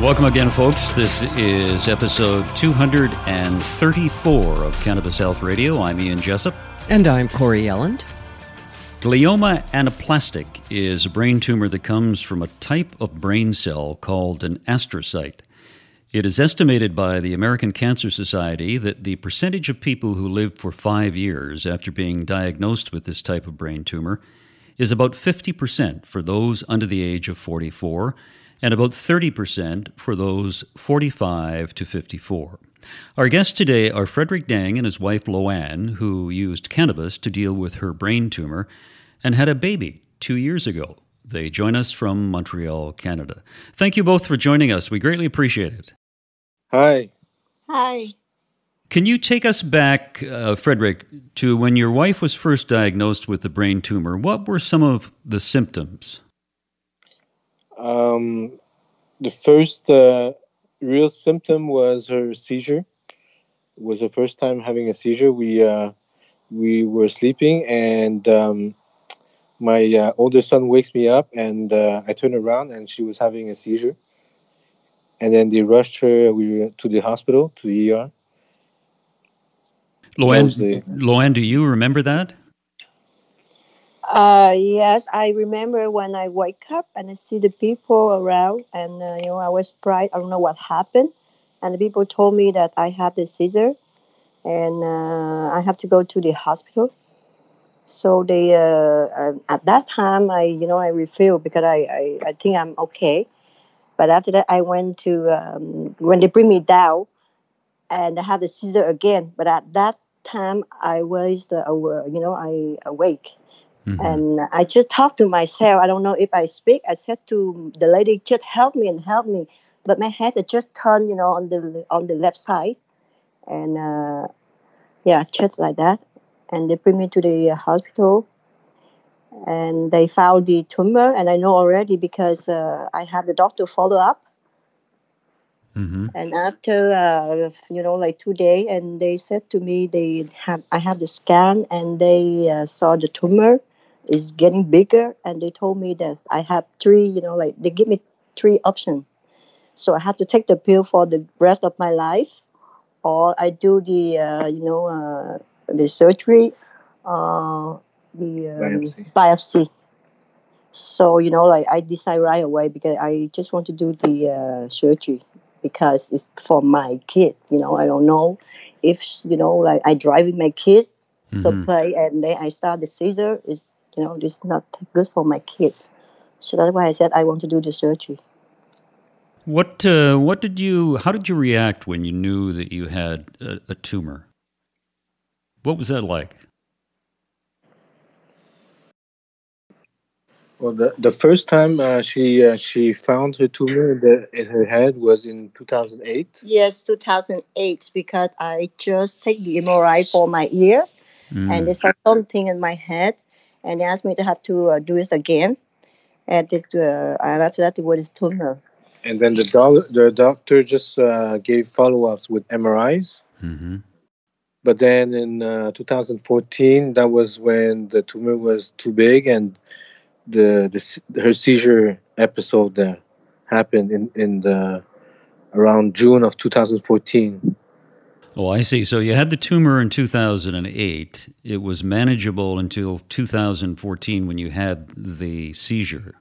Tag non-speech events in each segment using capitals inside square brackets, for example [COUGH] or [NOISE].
Welcome again, folks. This is episode 234 of Cannabis Health Radio. I'm Ian Jessup. And I'm Corey Yelland. Glioma anaplastic is a brain tumor that comes from a type of brain cell called an astrocyte. It is estimated by the American Cancer Society that the percentage of people who live for five years after being diagnosed with this type of brain tumor is about 50% for those under the age of 44 and about 30% for those 45 to 54. Our guests today are Frederick Dang and his wife Loanne, who used cannabis to deal with her brain tumor and had a baby two years ago. They join us from Montreal, Canada. Thank you both for joining us. We greatly appreciate it. Hi. Hi. Can you take us back, uh, Frederick, to when your wife was first diagnosed with the brain tumor? What were some of the symptoms? Um, the first uh, real symptom was her seizure. It was the first time having a seizure. We uh, we were sleeping, and um, my uh, older son wakes me up, and uh, I turn around, and she was having a seizure. And then they rushed her we were to the hospital, to the ER. Loanne. Loanne, do you remember that? Uh, yes, I remember when I wake up and I see the people around, and uh, you know I was surprised. I don't know what happened, and the people told me that I had the seizure, and uh, I have to go to the hospital. So they uh, uh, at that time I you know I refused because I, I, I think I'm okay, but after that I went to um, when they bring me down, and I had the seizure again. But at that time I was uh, you know I awake Mm-hmm. And I just talked to myself. I don't know if I speak. I said to the lady, just help me and help me. But my head just turned, you know, on the on the left side, and uh, yeah, just like that. And they bring me to the hospital, and they found the tumor. And I know already because uh, I have the doctor follow up. Mm-hmm. And after uh, you know, like two days, and they said to me they have I have the scan, and they uh, saw the tumor is getting bigger and they told me that i have three you know like they give me three options so i have to take the pill for the rest of my life or i do the uh, you know uh, the surgery uh, the um, biopsy. biopsy. so you know like i decide right away because i just want to do the uh, surgery because it's for my kid you know i don't know if you know like i drive with my kids mm-hmm. so play and then i start the seizure is you know, it's not good for my kid. So that's why I said I want to do the surgery. What uh, what did you? How did you react when you knew that you had a, a tumor? What was that like? Well, the, the first time uh, she uh, she found her tumor in, the, in her head was in 2008. Yes, 2008, because I just take the MRI for my ear, mm. and they saw something in my head, and they asked me to have to uh, do this again. And this, uh, and after that, what is tumor. And then the, doc- the doctor just uh, gave follow ups with MRIs. Mm-hmm. But then in uh, 2014, that was when the tumor was too big and the, the her seizure episode uh, happened in, in the around June of 2014. Oh, I see. So you had the tumor in 2008. It was manageable until 2014 when you had the seizure.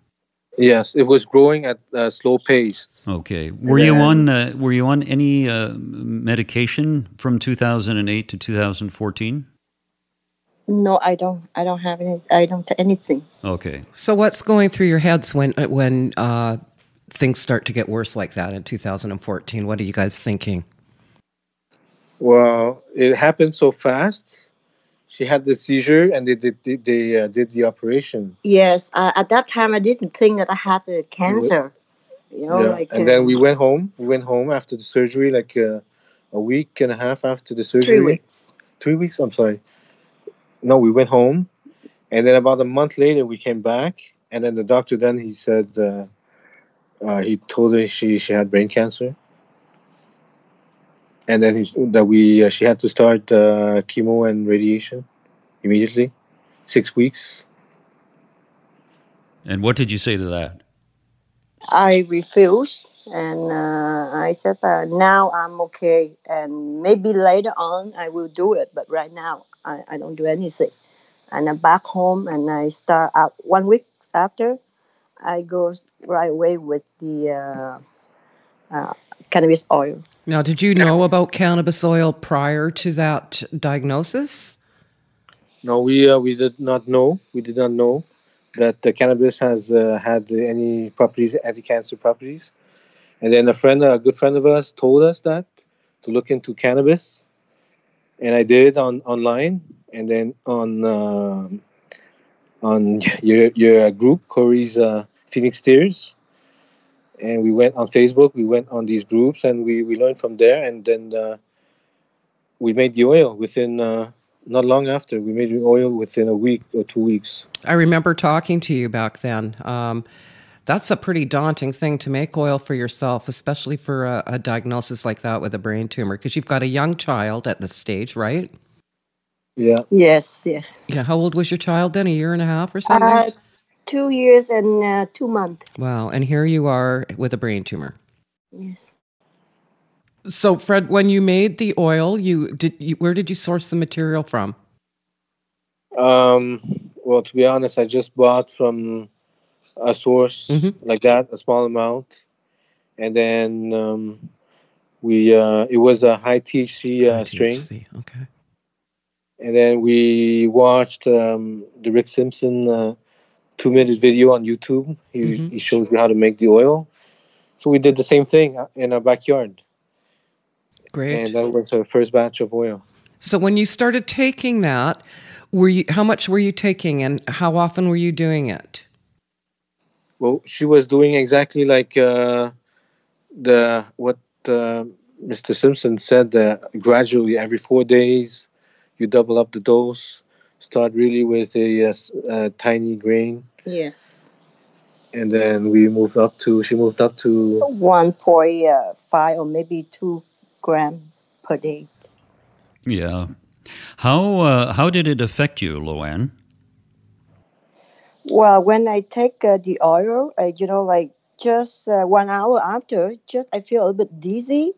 Yes, it was growing at a slow pace. Okay. Were you on uh, Were you on any uh, medication from 2008 to 2014? No, I don't. I don't have any. I don't anything. Okay. So what's going through your heads when when uh, things start to get worse like that in 2014? What are you guys thinking? Well, it happened so fast. She had the seizure, and they did they, they uh, did the operation. Yes, uh, at that time I didn't think that I had the cancer. You know, yeah. like and uh, then we went home. We went home after the surgery, like uh, a week and a half after the surgery. Three weeks. Three weeks. I'm sorry. No, we went home, and then about a month later we came back, and then the doctor then he said uh, uh, he told her she she had brain cancer, and then he, that we uh, she had to start uh, chemo and radiation immediately, six weeks. And what did you say to that? I refused, and uh, I said that now I'm okay, and maybe later on I will do it, but right now I, I don't do anything. And I'm back home, and I start out one week after. I go right away with the uh, cannabis oil. Now, did you know about cannabis oil prior to that diagnosis? No, we uh, we did not know. We did not know that the cannabis has uh, had any properties, anti-cancer properties. And then a friend, a good friend of us, told us that to look into cannabis, and I did on online, and then on uh, on your your group, Corey's uh, Phoenix Tears, and we went on Facebook. We went on these groups, and we we learned from there, and then uh, we made the oil within uh, not long after. We made the oil within a week or two weeks. I remember talking to you back then. Um, that's a pretty daunting thing to make oil for yourself, especially for a, a diagnosis like that with a brain tumor, because you've got a young child at this stage, right? Yeah. Yes, yes. Yeah. How old was your child then? A year and a half or something? Uh, two years and uh, two months. wow. And here you are with a brain tumor. Yes. So, Fred, when you made the oil, you did. You, where did you source the material from? Um, well, to be honest, I just bought from a source Mhm. like that, a small amount, and then um, we uh, it was a high THC uh, strain, THC, Okay. and then we watched um, the Rick Simpson uh, two minute video on YouTube. He Mhm. he shows you how to make the oil. So we did the same thing uh, in our backyard, Great. and that was our first batch of oil. So when you started taking that, were you how much were you taking and how often were you doing it? Well, she was doing exactly like uh, the what uh, Mr. Simpson said. that gradually, every four days, you double up the dose. Start really with a, uh, s- a tiny grain, Yes. and then we moved up to. She moved up to. 1.5 or maybe 2 gram per day. Yeah. How uh, how did it affect you, Loanne? Well, when I take uh, the oil, uh, you know, like just uh, one hour after, just I feel a little bit dizzy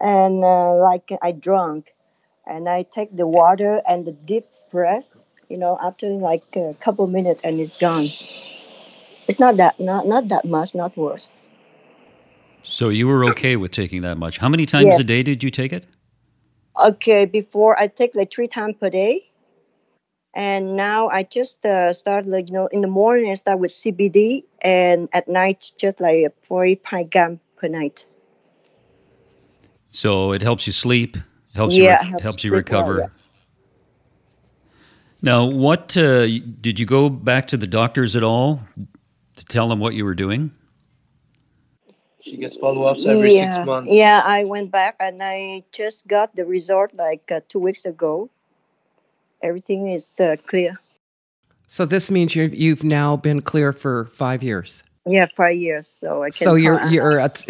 and uh, like I drunk. And I take the water and the deep breath, you know, after like a couple minutes and it's gone. It's not that, not, not that much, not worse. So you were okay with taking that much. How many times Yeah. a day did you take it? Okay, before I take like three times per day. And now I just uh, start like, you know, in the morning I start with CBD and at night just like a 40 pint gram per night. So it helps you sleep, helps Yeah, you it helps helps you sleep well, recover. yeah. Now, what uh, did you go back to the doctors at all to tell them what you were doing? She gets follow ups every yeah. six months. Yeah, I went back and I just got the result like uh, two weeks ago. Everything is uh, clear. So this means you've you've now been clear for five years. Yeah, five years. So I can. So you're call- you're at,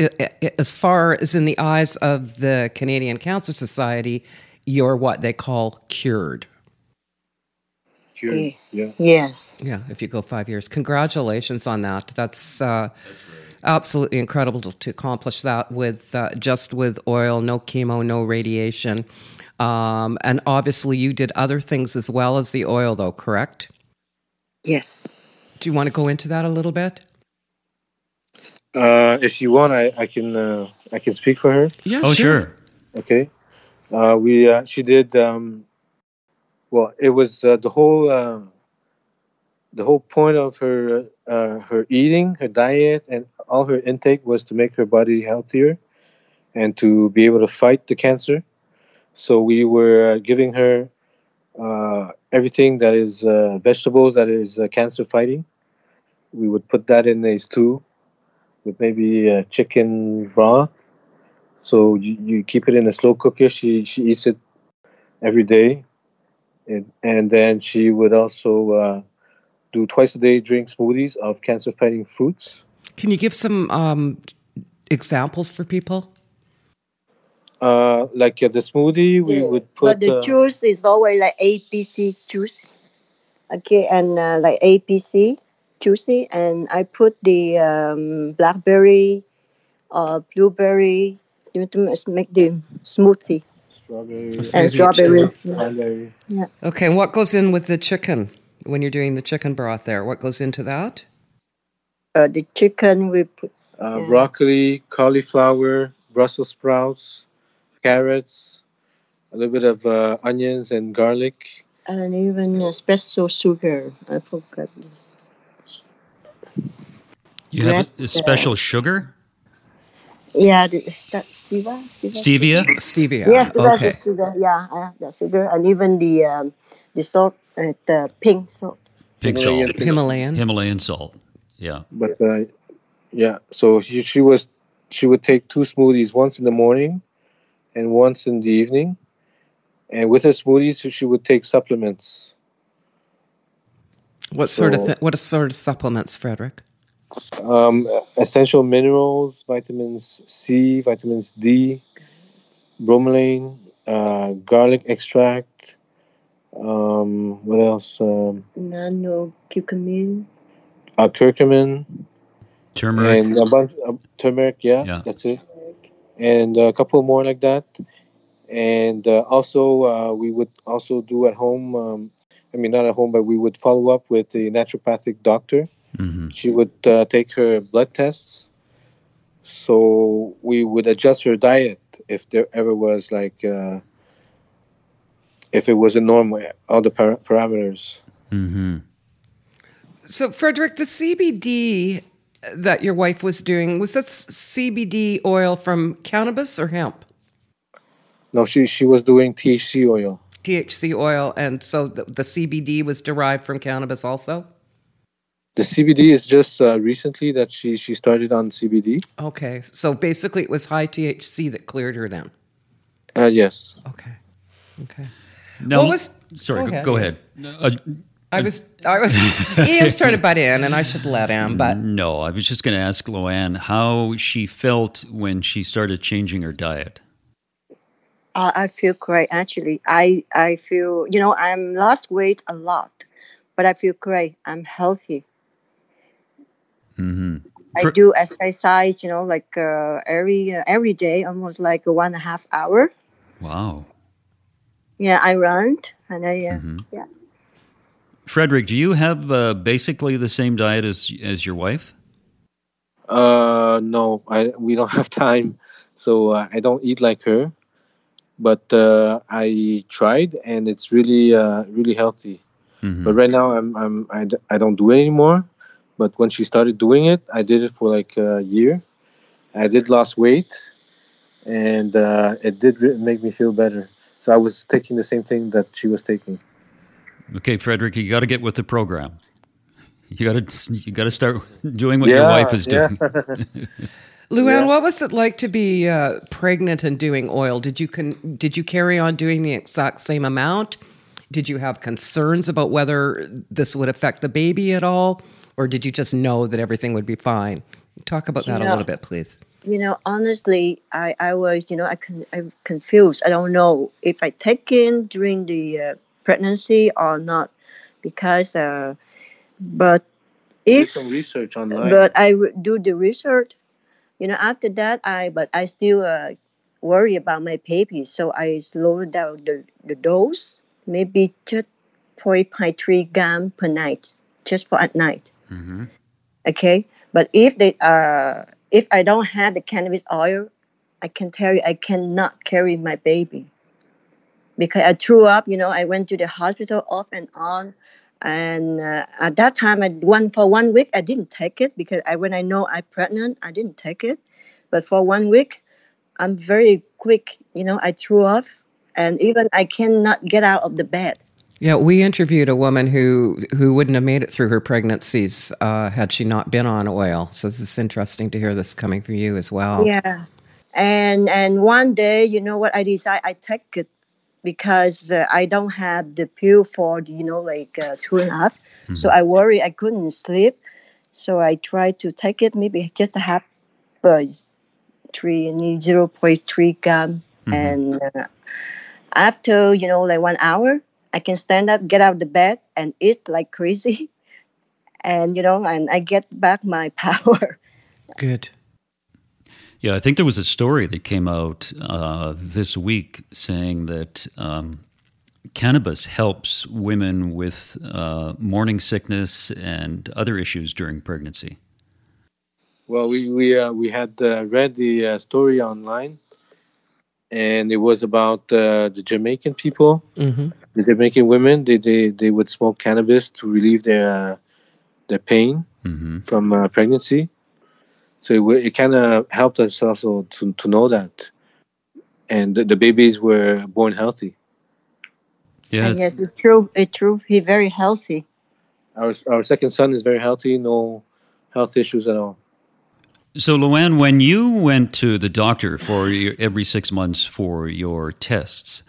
as far as in the eyes of the Canadian Cancer Society, you're what they call cured. Cured. Yeah. Yes. Yeah, if you go five years, congratulations on that. That's uh, absolutely incredible to, to accomplish that with uh, just with oil, no chemo, no radiation, um, and obviously you did other things as well as the oil, though. Correct? Yes. Do you want to go into that a little bit? Uh, if you want, I, I can uh, I can speak for her. Yeah, oh, sure. Okay. Uh, we uh, she did. Um, well, it was uh, the whole uh, the whole point of her uh, her eating, her diet, and all her intake was to make her body healthier and to be able to fight the cancer. So we were giving her uh, everything that is uh, vegetables that is uh, cancer fighting. We would put that in a stew with maybe uh, chicken broth, So you, you keep it in a slow cooker. She she eats it every day, and and then she would also uh, do twice a day drink smoothies of cancer fighting fruits. Can you give some um, examples for people? Uh, like uh, the smoothie, we Yeah, would but put the uh, juice is always like APC juice. Okay, and uh, like APC juicy, and I put the um, blackberry, uh, blueberry. You know, to make the smoothie strawberry, Smoothie. and strawberry. Yeah. cranberry. Okay, and what goes in with the chicken when you're doing the chicken broth there? What goes into that? Uh, the chicken we put uh, Yeah. broccoli, cauliflower, Brussels sprouts, carrots, a little bit of uh, onions and garlic. and even espresso sugar. I forgot this. You have Red, a special sugar? Yeah, the st- stevia, stevia. Stevia? Stevia. Yes, that's okay. the sugar. Yeah, I have the sugar, and even the um, the salt, uh, the pink salt. Pink Himalayan salt. Himalayan. Himalayan salt. Yeah. But uh, yeah, so she, she was she would take two smoothies, once in the morning, and once in the evening. And with her smoothies, she would take supplements. What sort of So- th- what sort of supplements, Frederick? Um, essential minerals, vitamins C, vitamins D, bromelain, uh, garlic extract. Um, what else? Um, Nano curcumin. uh, curcumin Turmeric. and a bunch of turmeric. Yeah, Yeah. that's it. And a couple more like that. And uh, also, uh, we would also do at home. Um, I mean, not at home, but we would follow up with a naturopathic doctor. Hmm She would uh, take her blood tests. So we would adjust her diet if there ever was like, uh, if it was a normal, all the par- parameters. hmm So, Frederick, the CBD that your wife was doing was that CBD oil from cannabis or hemp? No, she she was doing THC oil. THC oil, and so the, the CBD was derived from cannabis also. The CBD is just uh, recently that she she started on CBD. Okay, so basically, it was high THC that cleared her. Then, Uh, yes. okay, okay. Now, What was- sorry, go go, ahead. go ahead. Uh, I was, I was. Ian's trying to butt in, and I should let him. But no, I was just going to ask Loanne how she felt when she started changing her diet. Uh, I feel great actually. I I feel you know I'm lost weight a lot, but I feel great. I'm healthy. Hmm I For- do exercise, you know, like uh, every uh, every day, almost like one and a half hour. Wow. Yeah, I run and I uh, Mhm. yeah. Frederick, do you have uh, basically the same diet as as your wife? Uh, no, I we don't have time, so uh, I don't eat like her. But uh, I tried, and it's really uh, really healthy. Mhm. But right now, I'm I'm I, d- I don't do it anymore. But when she started doing it, I did it for like a year. I did lost weight, and uh, it did make me feel better. So I was taking the same thing that she was taking. Okay, Frederick, you got to get with the program. You got to you got to start doing what your wife is yeah. doing. [LAUGHS] Luann, Yeah. what was it like to be uh, pregnant and doing oil? Did you con- did you carry on doing the exact same amount? Did you have concerns about whether this would affect the baby at all, or did you just know that everything would be fine? Talk about that a little bit, please. You know, honestly, I, I was, you know, I con- I'm confused. I don't know if I take in during the uh, pregnancy or not, because, uh, but Did if, some research online. but I re- do the research, you know, after that, I, but I still uh, worry about my baby, so I slowed down the, the dose, maybe just 0.3 gram per night, just for at night Mhm. okay? But if they uh if i don't have the cannabis oil i can tell you i cannot carry my baby. Because i threw up you know i went to the hospital off and on. And uh, at that time i one for one week i didn't take it because i when i know i'm pregnant i didn't take it. But for one week i'm very quick you know i threw up. And even i cannot get out of the bed Yeah, we interviewed a woman who who wouldn't have made it through her pregnancies uh, had she not been on oil. So this is interesting to hear this coming from you as well. Yeah. And and one day, you know what? I decide I take it because uh, I don't have the pill for you know like uh, two and a half. So I worry I couldn't sleep. So I tried to take it maybe just a half, uh, three zero point three gram, and uh, after you know like one hour, I can stand up, get out of the bed, and eat like crazy, [LAUGHS] and you know, and I get back my [LAUGHS] power. Good. Yeah, I think there was a story that came out uh, this week saying that um, cannabis helps women with uh, morning sickness and other issues during pregnancy. Well, we we uh, we had uh, read the uh, story online, and it was about uh, the Jamaican people, hmm the Jamaican women. They, they they would smoke cannabis to relieve their uh, their pain hmm from uh, pregnancy. So it, it kind of helped us also to, to know that, and the, the babies were born healthy. Yeah, And yes, it's true. It's true. He's very healthy. Our our second son is very healthy, no health issues at all. So, Luann, when you went to the doctor for your, every six months for your tests,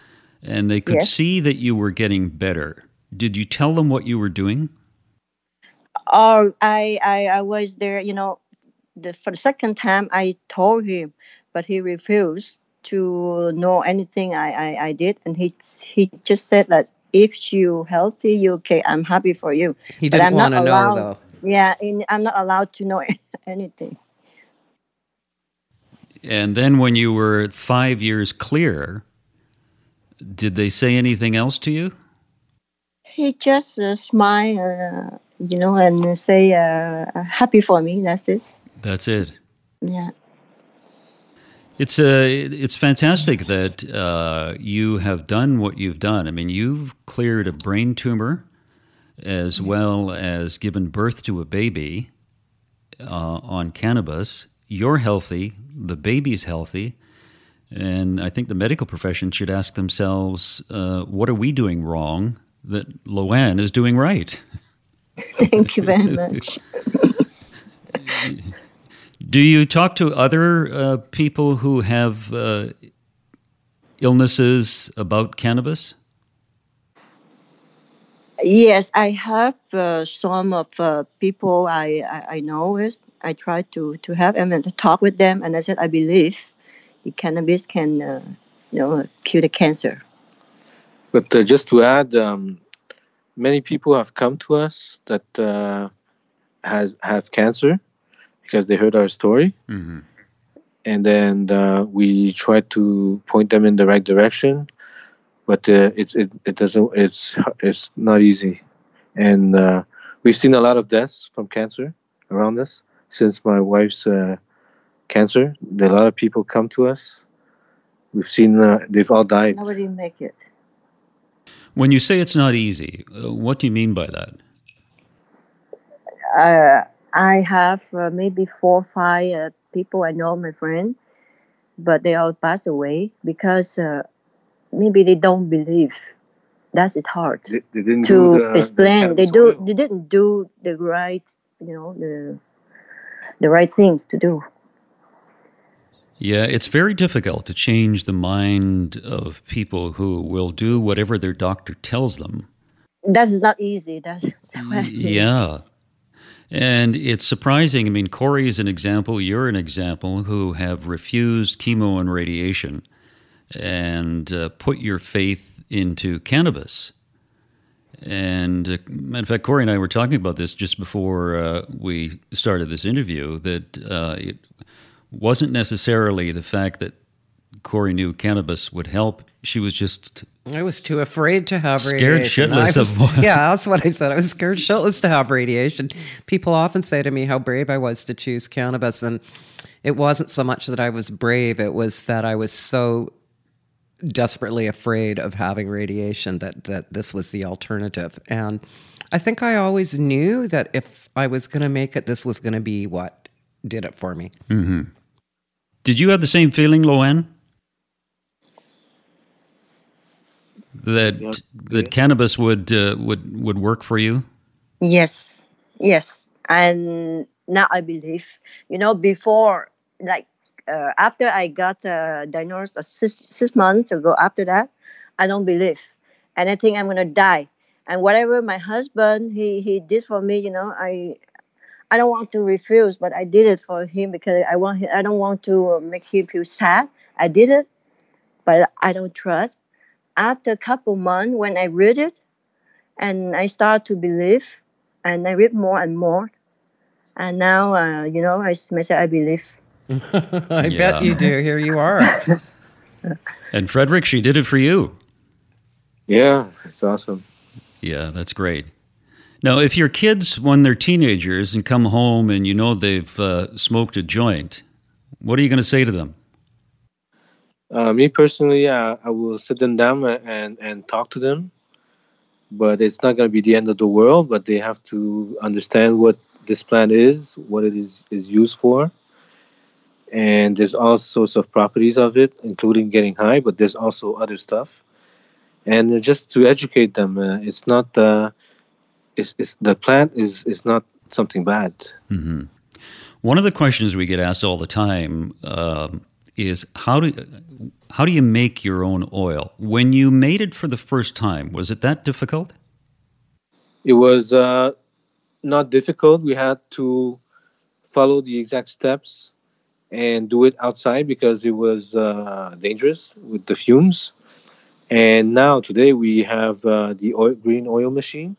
and they could Yes. see that you were getting better, did you tell them what you were doing? Oh, I, I, I was there. You know, the for the second time I told him, but he refused to know anything I, I, I did, and he he just said that if you healthy, you okay. I'm happy for you. He But didn't I'm not want to know, though. Yeah, and I'm not allowed to know [LAUGHS] anything. And then when you were five years clear, did they say anything else to you? He just uh, smile, uh, you know, and say uh, happy for me. That's it. That's it. Yeah. It's uh, it's fantastic that uh, you have done what you've done. I mean, you've cleared a brain tumor as well as given birth to a baby uh, on cannabis. You're healthy, the baby's healthy, and I think the medical profession should ask themselves, uh, what are we doing wrong that Loanne is doing right? [LAUGHS] Thank you very much. [LAUGHS] Do you talk to other uh, people who have uh, illnesses about cannabis? Yes, I have uh, some of uh, people I, I, I know. Is I try to, to have them and to talk with them, and I said I believe the cannabis can, uh, you know, cure the cancer. But uh, just to add, um, many people have come to us that uh, has have cancer because they heard our story, Mm-hmm. and then uh, we try to point them in the right direction. But uh, it's it, it doesn't it's it's not easy, and uh, we've seen a lot of deaths from cancer around us since my wife's uh, cancer. A lot of people come to us. We've seen uh, they've all died. Nobody make it. When you say it's not easy, uh, what do you mean by that? Uh, I have uh, maybe four or five uh, people I know, my friend, but they all passed away because uh, maybe they don't believe. That's it hard They, they didn't to do the- the explain. They do. They didn't do the right, you know, the the right things to do. Yeah, it's very difficult to change the mind of people who will do whatever their doctor tells them. That is not easy. That's, [LAUGHS] that's what I mean. Yeah. And it's surprising. I mean, Corey is an example, you're an example, who have refused chemo and radiation and uh, put your faith into cannabis. And uh, matter of fact, Corey and I were talking about this just before uh, we started this interview that uh, it wasn't necessarily the fact that Corey knew cannabis would help. She was just I was too afraid to have Scared radiation. Shitless was- of- [LAUGHS] yeah, that's what I said. I was scared shitless to have radiation. People often say to me how brave I was to choose cannabis, and it wasn't so much that I was brave; it was that I was so desperately afraid of having radiation that that this was the alternative. And I think I always knew that if I was going to make it, this was going to be what did it for me. Mm-hmm. Did you have the same feeling, Loanne? That that cannabis would uh, would would work for you? Yes, yes. And now I believe, you know, before, like uh, after I got uh, diagnosed uh, six, six months ago, after that, I don't believe, and I think I'm gonna die. And whatever my husband he he did for me, you know, I I don't want to refuse, but I did it for him because I want him, I don't want to make him feel sad. I did it, but I don't trust. After a couple months, when I read it, and I start to believe, and I read more and more, and now uh, you know I myself I believe. [LAUGHS] I Yeah. bet you do. Here you are. [LAUGHS] And Frederick, she did it for you. Yeah, it's awesome. Yeah, that's great. Now, if your kids, when they're teenagers and come home and you know they've uh, smoked a joint, what are you going to say to them? Uh, me personally, uh, I will sit them down and and talk to them, but it's not going to be the end of the world. But they have to understand what this plant is, what it is is used for, and there's all sorts of properties of it, including getting high. But there's also other stuff, and just to educate them, uh, it's not uh, it's, it's the plant is is not something bad. One of the questions we get asked all the time um, is how do how do you make your own oil? When you made it for the first time, was it that difficult? It was uh, not difficult. We had to follow the exact steps and do it outside because it was uh, dangerous with the fumes. And now today we have uh, the oil, green oil machine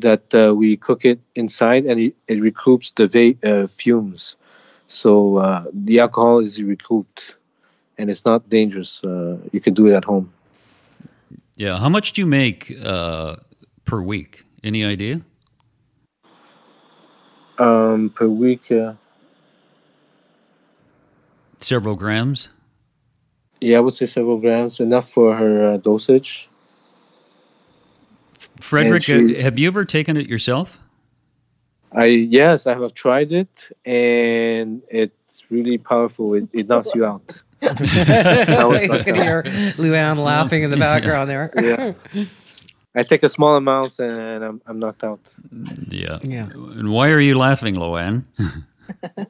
that uh, we cook it inside and it, it recoups the va- uh, fumes. So uh, the alcohol is recouped and it's not dangerous. Uh, you can do it at home. Yeah. How much do you make uh, per week? Any idea? Um, per week, uh, Several grams. yeah, I would say several grams, enough for her uh, dosage. Frederick, she- uh, have you ever taken it yourself? I yes, I have tried it, and it's really powerful. It, it knocks you out. [LAUGHS] was you like could hear Luann [LAUGHS] laughing in the background there. Yeah, I take a small amount, and I'm I'm knocked out. Yeah. Yeah. And why are you laughing, Loanne? [LAUGHS]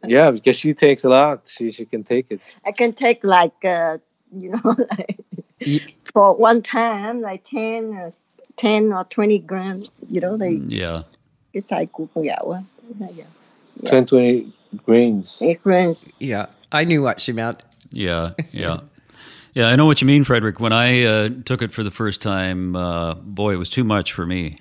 Yeah, because she takes a lot. She she can take it. I can take like uh, you know like for one time like 10, uh, 10 or twenty grams. You know like yeah. cái size của con gạo. Yeah. 10, 20 grains. Eight grams. Yeah. I knew what she meant. Yeah, yeah. Yeah, I know what you mean, Frederick. When I uh, took it for the first time, uh, boy, it was too much for me.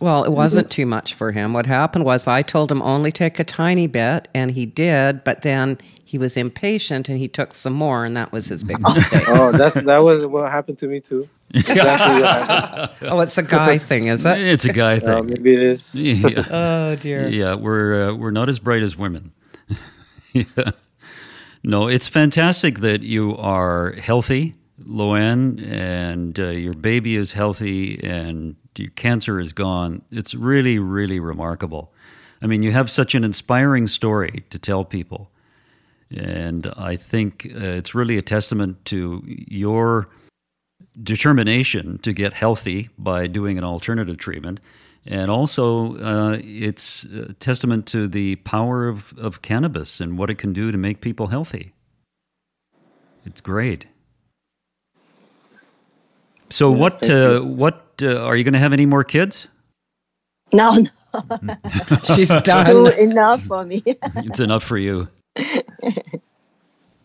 Well, it wasn't too much for him. What happened was I told him only take a tiny bit, and he did, but then he was impatient and he took some more, and that was his big [LAUGHS] mistake. Oh, that's that was what happened to me too. Exactly what [LAUGHS] oh, it's a guy thing, is it? It's a guy [LAUGHS] Uh, thing. maybe it is. [LAUGHS] Yeah, Oh, dear. yeah we're uh, we're not as bright as women. yeah. No, it's fantastic that you are healthy, Loanne, and uh, your baby is healthy, and your cancer is gone. It's really, really remarkable. I mean, you have such an inspiring story to tell people. And I think uh, it's really a testament to your determination to get healthy by doing an alternative treatment. And also, uh, it's a testament to the power of, of cannabis and what it can do to make people healthy. It's great. So, what uh, what uh, are you going to have any more kids? No, no, [LAUGHS] She's too [LAUGHS] done. enough for me. It's enough for you. [LAUGHS]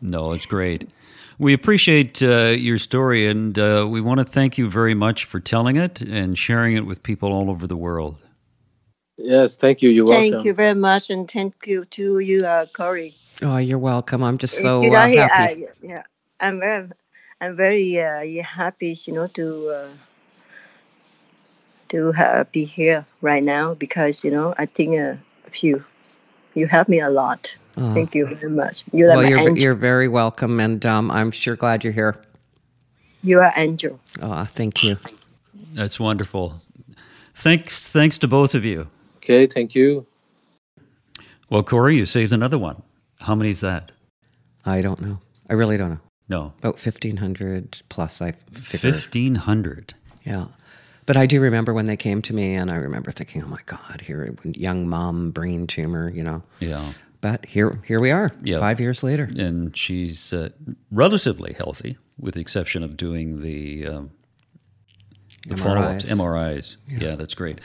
No, it's great. We appreciate uh, your story, and uh, we want to thank you very much for telling it and sharing it with people all over the world. Yes, thank you. You're thank welcome. you very much, and thank you to you, uh, Corey. Oh, you're welcome. I'm just so you're uh, happy. I, yeah, I'm very, I'm very uh, happy, you know, to uh, to uh, be here right now because you know I think uh, you you helped me a lot. Thank you very much. You're Oh. well, you're, angel. you're very welcome, and um, I'm sure glad you're here. You are angel. Oh, thank you. That's wonderful. Thanks, thanks to both of you. Okay, thank you. Well, Corey, you saved another one. How many is that? I don't know. I really don't know. No, About 1,500 plus, I figure. fifteen hundred. Yeah. But I do remember when they came to me, and I remember thinking, oh my God, here, young mom, brain tumor, you know. Yeah, but here here we are, Yeah. five years later. and she's uh, relatively healthy, with the exception of doing the um, the follow-ups, MRIs. MRIs. Yeah. that's great.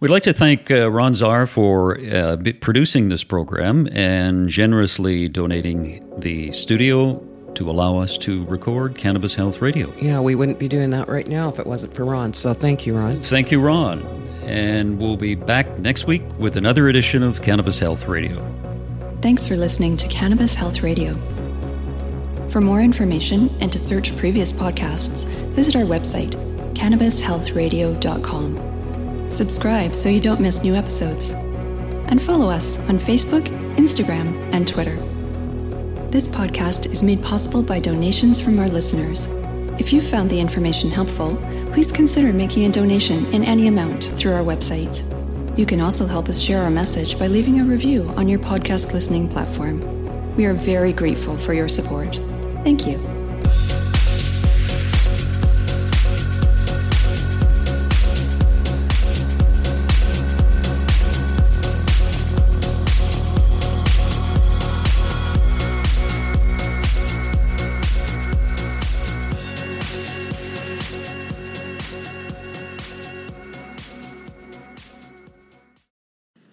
We'd like to thank uh, Ron Czar for uh, producing this program and generously donating the studio to allow us to record Cannabis Health Radio. Yeah, we wouldn't be doing that right now if it wasn't for Ron. So thank you, Ron. Thank you, Ron. And we'll be back next week with another edition of Cannabis Health Radio. Thanks for listening to Cannabis Health Radio. For more information and to search previous podcasts, visit our website, cannabishealthradio.com. Subscribe so you don't miss new episodes. And follow us on Facebook, Instagram, and Twitter. This podcast is made possible by donations from our listeners. If you found the information helpful, please consider making a donation in any amount through our website. You can also help us share our message by leaving a review on your podcast listening platform. We are very grateful for your support. Thank you.